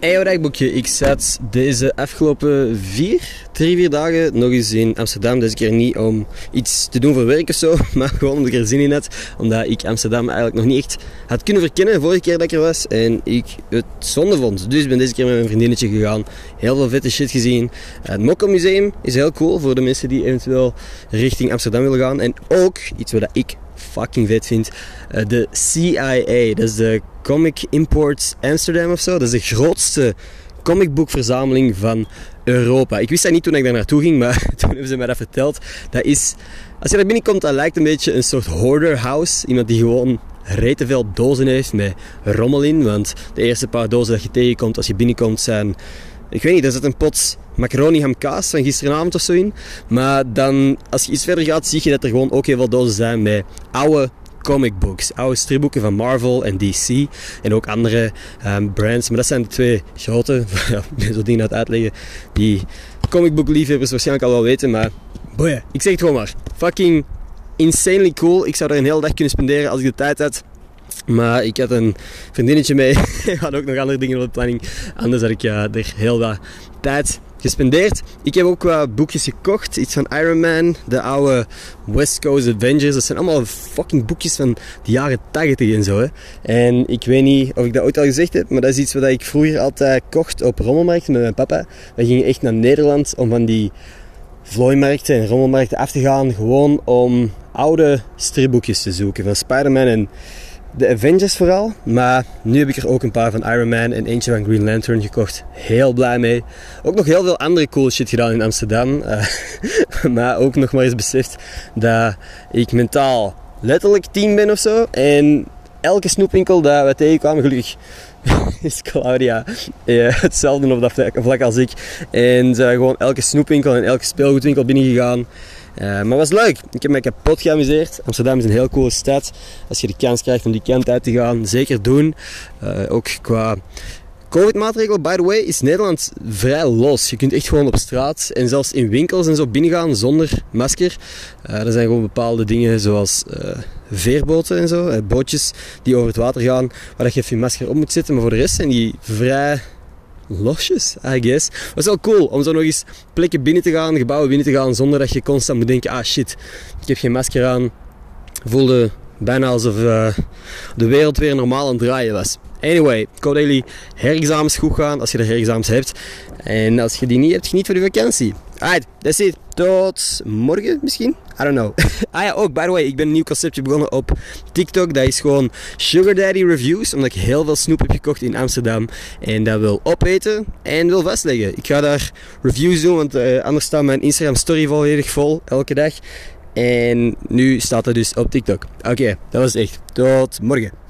Eeuwrijkboekje. Ik zat deze afgelopen vier, drie, vier dagen nog eens in Amsterdam. Deze keer niet om iets te doen voor werk of zo, maar gewoon omdat ik er zin in had. Omdat ik Amsterdam eigenlijk nog niet echt had kunnen verkennen vorige keer dat ik er was. En ik het zonde vond. Dus ik ben deze keer met mijn vriendinnetje gegaan. Heel veel vette shit gezien. Het Mokko Museum is heel cool voor de mensen die eventueel richting Amsterdam willen gaan. En ook iets wat ik fucking vet vind. Uh, de CIA, dat is de Comic Imports Amsterdam of zo. Dat is de grootste comicboekverzameling van Europa. Ik wist dat niet toen ik daar naartoe ging, maar toen hebben ze mij dat verteld. Dat is, als je daar binnenkomt, dat lijkt een beetje een soort hoarder house. Iemand die gewoon rete veel dozen heeft met rommel in. Want de eerste paar dozen dat je tegenkomt als je binnenkomt zijn... Ik weet niet, er zit een pot macaroni ham kaas van gisteravond of zo in. Maar dan, als je iets verder gaat, zie je dat er gewoon ook heel veel dozen zijn met oude comic books. Oude stripboeken van Marvel en DC. En ook andere um, brands. Maar dat zijn de twee grote. Ja, zo dingen uit uitleggen. Die comic book liefhebbers waarschijnlijk al wel weten. Maar boeien, ik zeg het gewoon maar. Fucking insanely cool. Ik zou er een hele dag kunnen spenderen als ik de tijd had. Maar ik had een vriendinnetje mee. Ik had ook nog andere dingen op de planning. Anders had ik er heel wat tijd gespendeerd. Ik heb ook wat boekjes gekocht. Iets van Iron Man, de oude West Coast Avengers. Dat zijn allemaal fucking boekjes van de jaren 80 en zo. Hè. En ik weet niet of ik dat ooit al gezegd heb, maar dat is iets wat ik vroeger altijd kocht op rommelmarkten met mijn papa. We gingen echt naar Nederland om van die vlooimarkten en rommelmarkten af te gaan. Gewoon om oude stripboekjes te zoeken van Spider-Man en de Avengers vooral. Maar nu heb ik er ook een paar van Iron Man en eentje van Green Lantern gekocht. Heel blij mee. Ook nog heel veel andere cool shit gedaan in Amsterdam. Uh, maar ook nog maar eens beseft dat ik mentaal letterlijk tien ben of zo. En elke snoepwinkel dat we tegenkwamen, gelukkig is Claudia uh, hetzelfde op dat vlak als ik. En gewoon elke snoepwinkel en elke speelgoedwinkel binnengegaan. Uh, maar was leuk. Ik heb me kapot geamuseerd. Amsterdam is een heel coole stad. Als je de kans krijgt om die kant uit te gaan, zeker doen. Uh, ook qua COVID-maatregelen, by the way, is Nederland vrij los. Je kunt echt gewoon op straat en zelfs in winkels en zo binnengaan zonder masker. Uh, er zijn gewoon bepaalde dingen zoals veerboten en zo, bootjes die over het water gaan, waar je even je masker op moet zetten. Maar voor de rest zijn die vrij losjes, I guess. Het is wel cool om zo nog eens plekken binnen te gaan, gebouwen binnen te gaan, zonder dat je constant moet denken, ah shit, ik heb geen masker aan. Voelde bijna alsof uh, de wereld weer normaal aan het draaien was. Anyway, ik hoop jullie herexamens goed gaan, als je er herexamens hebt. En als je die niet hebt, geniet van je vakantie. Alright, that's it. Tot morgen misschien? I don't know. ah ja, ook, by the way, ik ben een nieuw conceptje begonnen op TikTok. Dat is gewoon Sugar Daddy Reviews. Omdat ik heel veel snoep heb gekocht in Amsterdam. En dat wil opeten en wil vastleggen. Ik ga daar reviews doen, want uh, anders staat mijn Instagram story volledig vol, elke dag. En nu staat het dus op TikTok. Oké, dat was echt. Tot morgen.